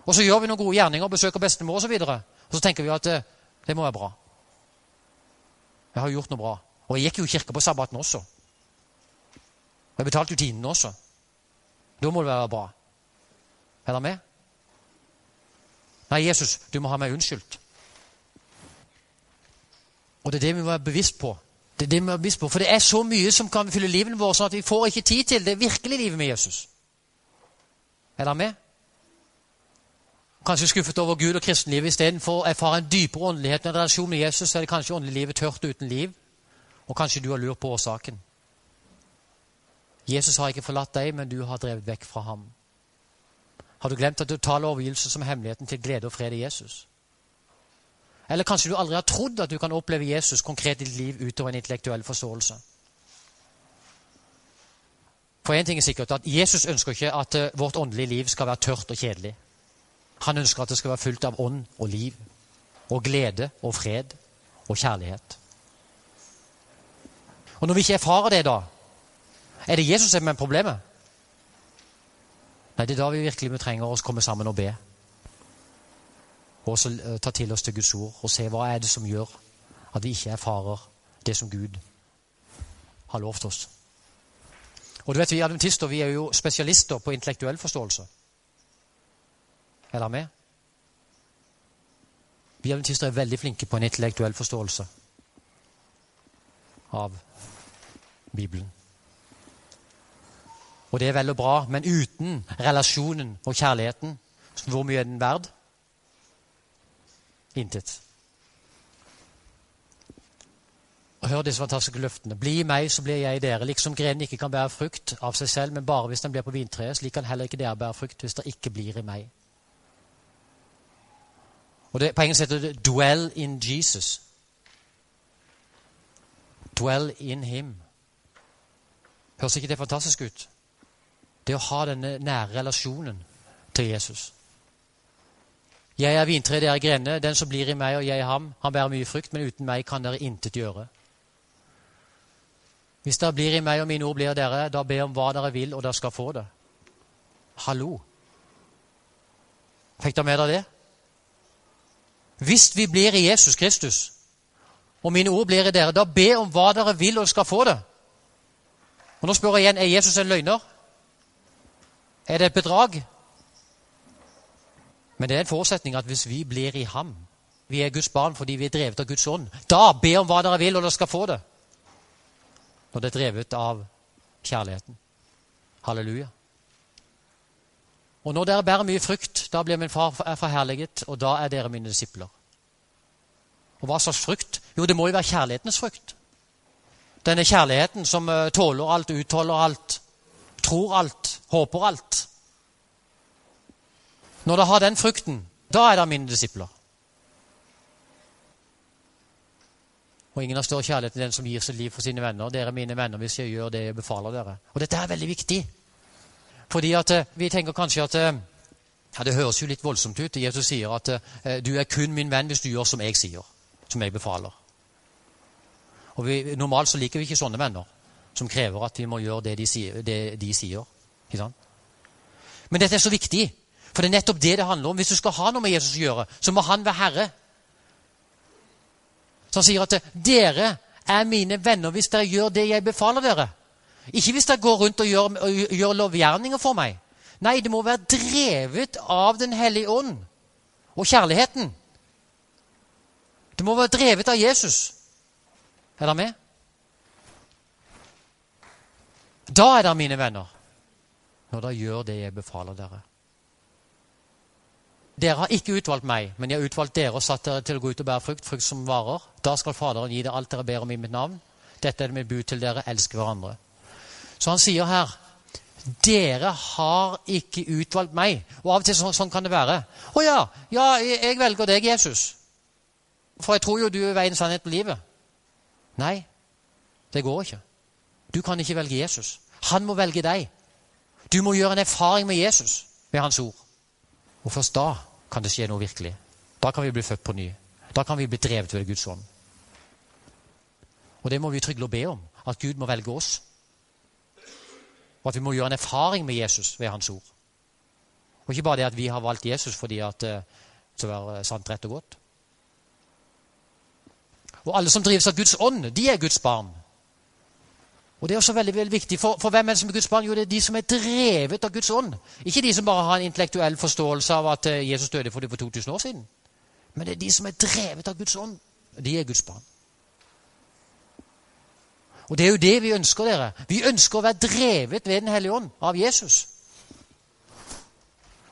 Og så gjør vi noen gode gjerninger, besøker bestemor osv. Og, så og så tenker vi at det, det må være bra. Jeg har gjort noe bra. Og jeg gikk jo i kirka på sabbaten også. Og jeg betalte jo tidene også. Da må det være bra. Er dere med? Nei, Jesus, du må ha meg unnskyldt. Og det er det vi må være bevisst på. Det det må være. For det er så mye som kan fylle livet vårt, sånn at vi får ikke tid til det virkelige livet med Jesus. Er dere med? Kanskje skuffet over Gud og kristenlivet istedenfor å erfare en dypere åndelighet med en relasjon med Jesus, så er det kanskje åndelivet tørt uten liv. Og kanskje du har lurt på årsaken. Jesus har ikke forlatt deg, men du har drevet vekk fra ham. Har du glemt at du taler overgivelse som hemmeligheten til glede og fred i Jesus? Eller kanskje du aldri har trodd at du kan oppleve Jesus konkret i ditt liv utover en intellektuell forståelse? For én ting er sikkert, at Jesus ønsker ikke at eh, vårt åndelige liv skal være tørt og kjedelig. Han ønsker at det skal være fullt av ånd og liv og glede og fred og kjærlighet. Og når vi ikke erfarer det, da, er det Jesus som er problemet? Nei, det er da vi virkelig trenger å komme sammen og be. Og så eh, ta til oss til Guds ord og se hva er det som gjør at vi ikke erfarer det som Gud har lovt oss. Og du vet, Vi adventister vi er jo spesialister på intellektuell forståelse. Er dere med? Vi adventister er veldig flinke på en intellektuell forståelse av Bibelen. Og det er vel og bra, men uten relasjonen og kjærligheten, hvor mye er den verd? Intet. Og Hør disse fantastiske løftene. Bli i meg, så blir jeg i dere. Liksom grenen ikke kan bære frukt av seg selv, men bare hvis den blir på vintreet, slik kan heller ikke dere bære frukt hvis dere ikke blir i meg. Og det, På engelsk heter det 'dwell in Jesus'. Dwell in him. Høres ikke det fantastisk ut? Det å ha denne nære relasjonen til Jesus. Jeg er vintreet, dere er grenene. Den som blir i meg og jeg i ham, han bærer mye frukt, men uten meg kan dere intet gjøre. Hvis dere blir i meg og mine ord blir dere, da be om hva dere vil, og dere skal få det. Hallo! Fikk dere med dere det? Hvis vi blir i Jesus Kristus, og mine ord blir i dere, da be om hva dere vil, og dere skal få det. Og Nå spør jeg igjen er Jesus en løgner. Er det et bedrag? Men det er en forutsetning at hvis vi blir i ham Vi er Guds barn fordi vi er drevet av Guds ånd. Da be om hva dere vil, og dere skal få det. Når det er drevet av kjærligheten. Halleluja. Og når dere bærer mye frukt, da blir min far forherliget, og da er dere mine disipler. Og hva slags frukt? Jo, det må jo være kjærlighetens frukt. Denne kjærligheten som eh, tåler alt, utholder alt, tror alt, håper alt. Når det har den frukten, da er det mine disipler. Og ingen har større kjærlighet enn den som gir sitt liv for sine venner. Dere er mine venner hvis jeg gjør det jeg befaler dere. Og dette er veldig viktig. Fordi at eh, vi tenker kanskje at eh, ja, Det høres jo litt voldsomt ut. Jesus sier at eh, du er kun min venn hvis du gjør som jeg sier. Som jeg befaler. Og vi, Normalt så liker vi ikke sånne venner som krever at vi må gjøre det de sier. Det de sier. Men dette er så viktig. For det er nettopp det det handler om. Hvis du skal ha noe med Jesus å gjøre, så må han være herre. Så han sier at 'dere er mine venner hvis dere gjør det jeg befaler dere'. Ikke hvis dere går rundt og gjør, og gjør lovgjerninger for meg. Nei, det må være drevet av Den hellige ånd og kjærligheten. Det må være drevet av Jesus. Er dere med? Da er dere mine venner, når dere gjør det jeg befaler dere. Dere har ikke utvalgt meg, men jeg har utvalgt dere og satt dere til å gå ut og bære frukt, frukt som varer. Da skal Faderen gi dere alt dere ber om i mitt navn. Dette er det mitt bud til dere. Elsk hverandre. Så han sier her dere har ikke utvalgt meg. Og av og til sånn, sånn kan det være. Å ja, ja, jeg velger deg, Jesus. For jeg tror jo du er veien, sannhet og livet. Nei, det går ikke. Du kan ikke velge Jesus. Han må velge deg. Du må gjøre en erfaring med Jesus, ved hans ord. Og først da kan det skje noe virkelig. Da kan vi bli født på ny. Da kan vi bli drevet ved Guds ånd. Og det må vi trygle og be om. At Gud må velge oss. Og at vi må gjøre en erfaring med Jesus ved hans ord. Og ikke bare det at vi har valgt Jesus fordi at eh, det skal være sant, rett og godt. Og alle som drives av Guds ånd, de er Guds barn. Og det er også veldig, veldig viktig. For, for, hvem er det som er Guds barn? Jo, det er de som er drevet av Guds ånd. Ikke de som bare har en intellektuell forståelse av at eh, Jesus døde for det for 2000 år siden. Men det er de som er drevet av Guds ånd. De er Guds barn. Og det er jo det vi ønsker, dere. Vi ønsker å være drevet ved Den hellige ånd av Jesus.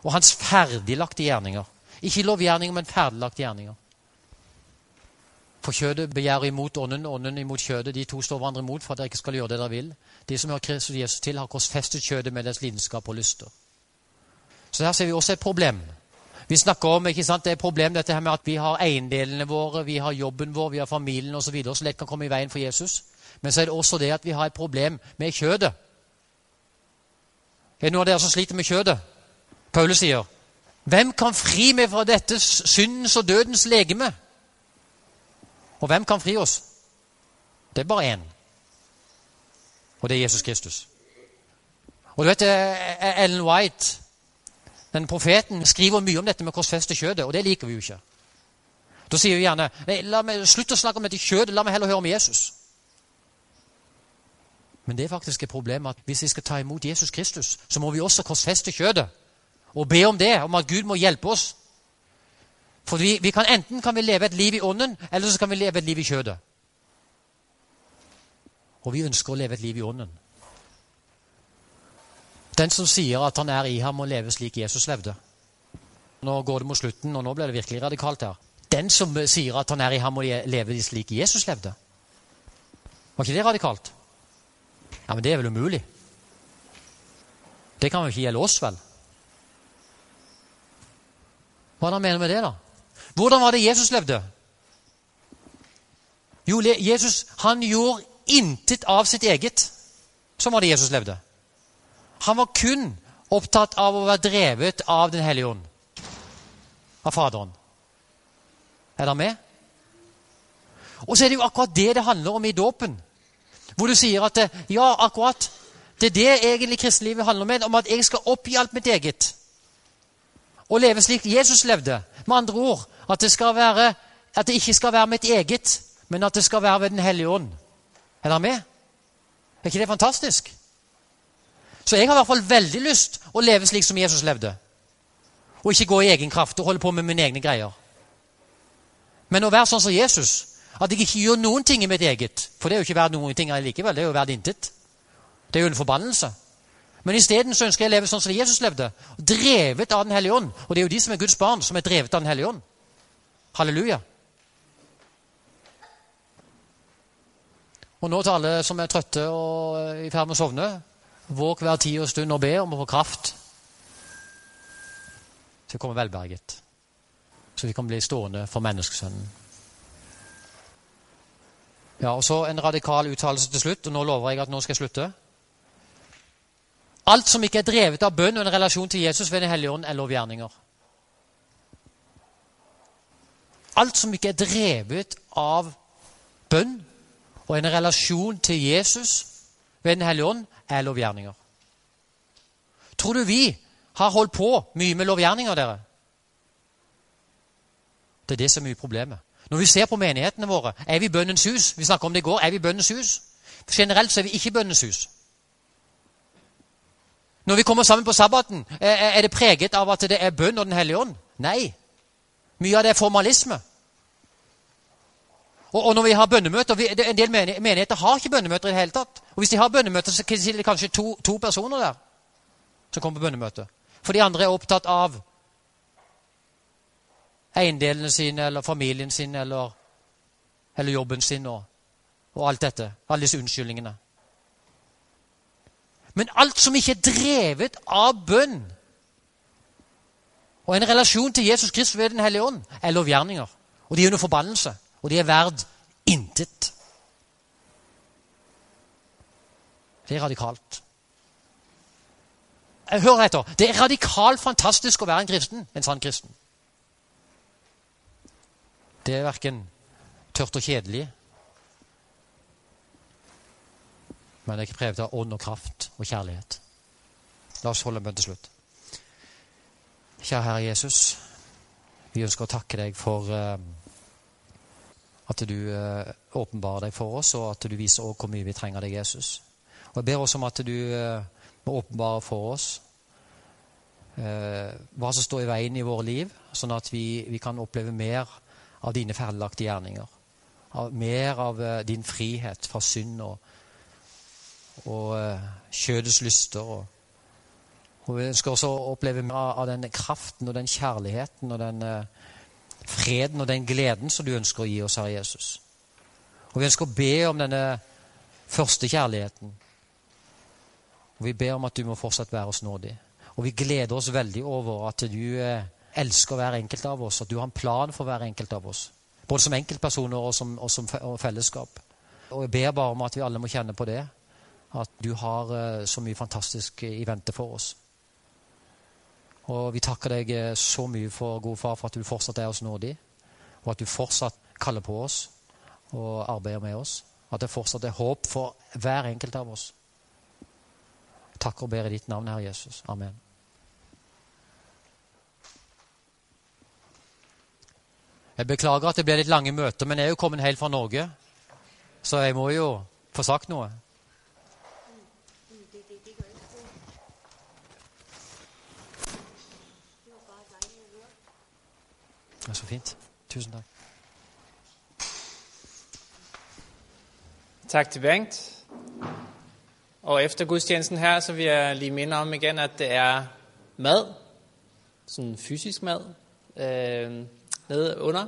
Og hans ferdiglagte gjerninger. Ikke lovgjerninger, men ferdiglagte gjerninger. For kjødet begjærer imot ånden, ånden imot kjødet. De to står hverandre imot for at dere ikke skal gjøre det dere vil. De som hører Kristus Jesus til, har korsfestet kjødet med deres lidenskap og lyster. Så her ser vi også et problem. Vi snakker om ikke sant, det er et problem dette her med at vi har eiendelene våre, vi har jobben vår, vi har familien osv. Så, videre, så lett kan komme i veien for Jesus. Men så er det også det at vi har et problem med kjødet. Er det noen av dere som sliter med kjødet? Paulus sier, 'Hvem kan fri meg fra dette syndens og dødens legeme?' Og hvem kan fri oss? Det er bare én. Og det er Jesus Kristus. Og du vet, eh, Ellen White, den profeten, skriver mye om dette med korsfeste kjødet, og det liker vi jo ikke. Da sier vi gjerne la meg, slutt å snakke om dette kjødet, la meg heller høre om Jesus. Men det er faktisk et problem at hvis vi skal ta imot Jesus Kristus, så må vi også korsfeste kjødet og be om det, om at Gud må hjelpe oss. For vi, vi kan, Enten kan vi leve et liv i ånden, eller så kan vi leve et liv i kjødet. Og vi ønsker å leve et liv i ånden. Den som sier at han er i ham, må leve slik Jesus levde. Nå går det mot slutten, og nå blir det virkelig radikalt her. Den som sier at han er i ham, må leve slik Jesus levde. Var ikke det radikalt? Ja, Men det er vel umulig? Det kan jo ikke gjelde oss, vel? Hva er det han mener med det, da? Hvordan var det Jesus levde? Jo, Jesus han gjorde intet av sitt eget. Sånn var det Jesus levde. Han var kun opptatt av å være drevet av Den hellige ånd. Av Faderen. Er dere med? Og så er det jo akkurat det det handler om i dåpen. Hvor du sier at ja, akkurat. Det er det egentlig kristenlivet handler om. Om at jeg skal oppgi alt mitt eget. Og leve slik Jesus levde. Med andre ord at det, være, at det ikke skal være mitt eget, men at det skal være ved Den hellige ånd. Er dere med? Er ikke det fantastisk? Så jeg har i hvert fall veldig lyst å leve slik som Jesus levde. Og ikke gå i egen kraft og holde på med mine egne greier. Men å være sånn som Jesus, at jeg ikke gjør noen ting i mitt eget. For det er jo ikke verdt noen ting likevel. Det er jo verdt intet. Det er jo en forbannelse. Men isteden ønsker jeg å leve sånn som Jesus levde. Drevet av Den hellige ånd. Og det er jo de som er Guds barn, som er drevet av Den hellige ånd. Halleluja. Og nå til alle som er trøtte og i ferd med å sovne. Våg hver tid og stund og be om å få kraft til å komme velberget. Så vi kan bli stående for menneskesønnen. Ja, og Så en radikal uttalelse til slutt, og nå lover jeg at nå skal jeg slutte. Alt som ikke er drevet av bønn og en relasjon til Jesus ved Den hellige ånd, er lovgjerninger. Alt som ikke er drevet av bønn og en relasjon til Jesus ved Den hellige ånd, er lovgjerninger. Tror du vi har holdt på mye med lovgjerninger, dere? Det er det som er mye problemet. Når vi ser på menighetene våre, er vi bønnens hus? Vi snakket om det i går. Er vi bønnens hus? Generelt så er vi ikke bønnens hus. Når vi kommer sammen på sabbaten, er det preget av at det er bønn og Den hellige ånd? Nei. Mye av det er formalisme. Og, og når vi har bønnemøter vi, En del menigheter har ikke bønnemøter i det hele tatt. Og hvis de har bønnemøter, så er det kanskje to, to personer der som kommer på bønnemøte. For de andre er opptatt av eiendelene sine eller familien sin eller, eller jobben sin og, og alt dette. Alle disse unnskyldningene. Men alt som ikke er drevet av bønn og en relasjon til Jesus Kristus ved Den hellige ånd, er lovgjerninger. Og de er under forbannelse. Og de er verd intet. Det er radikalt. Hør etter. Det er radikalt fantastisk å være en kristen, en sann kristen. Det er verken tørt og kjedelig, men det er preget av ånd og kraft og kjærlighet. La oss holde bønn til slutt. Kjære Herre Jesus, vi ønsker å takke deg for uh, at du uh, åpenbarer deg for oss, og at du viser også hvor mye vi trenger deg, Jesus. Og Jeg ber også om at du uh, må åpenbare for oss hva som står i veien i våre liv, sånn at vi, vi kan oppleve mer av dine ferdiglagte gjerninger. Mer av din frihet fra synd og, og kjødets lyster. og hun ønsker også å oppleve mer av den kraften og den kjærligheten og den uh, freden og den gleden som du ønsker å gi oss, Herre Jesus. Og Vi ønsker å be om denne første kjærligheten. Og Vi ber om at du må fortsatt være oss nådig. Og vi gleder oss veldig over at du uh, elsker hver enkelt av oss, at du har en plan for hver enkelt av oss. Både som enkeltpersoner og som, og som fellesskap. Og Jeg ber bare om at vi alle må kjenne på det. At du har uh, så mye fantastisk i vente for oss. Og vi takker deg eh, så mye for, gode far, for at du fortsatt er oss nådig, og at du fortsatt kaller på oss og arbeider med oss. At det fortsatt er håp for hver enkelt av oss. Takker og ber i ditt navn, Herre Jesus. Amen. Jeg beklager at det ble litt lange møter, men jeg er jo kommet helt fra Norge, så jeg må jo få sagt noe. Det er så fint. Tusen takk. Tak til Bengt. Og efter gudstjenesten her, så vil jeg lige minde om igen, at det er mad, sådan fysisk mad, øh, nede under,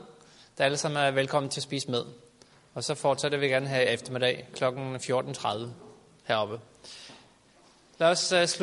der alle sammen er velkommen til at spise med. Og så fortsætter vi gerne her eftermiddag kl. 14.30 heroppe. Lad os uh, slutte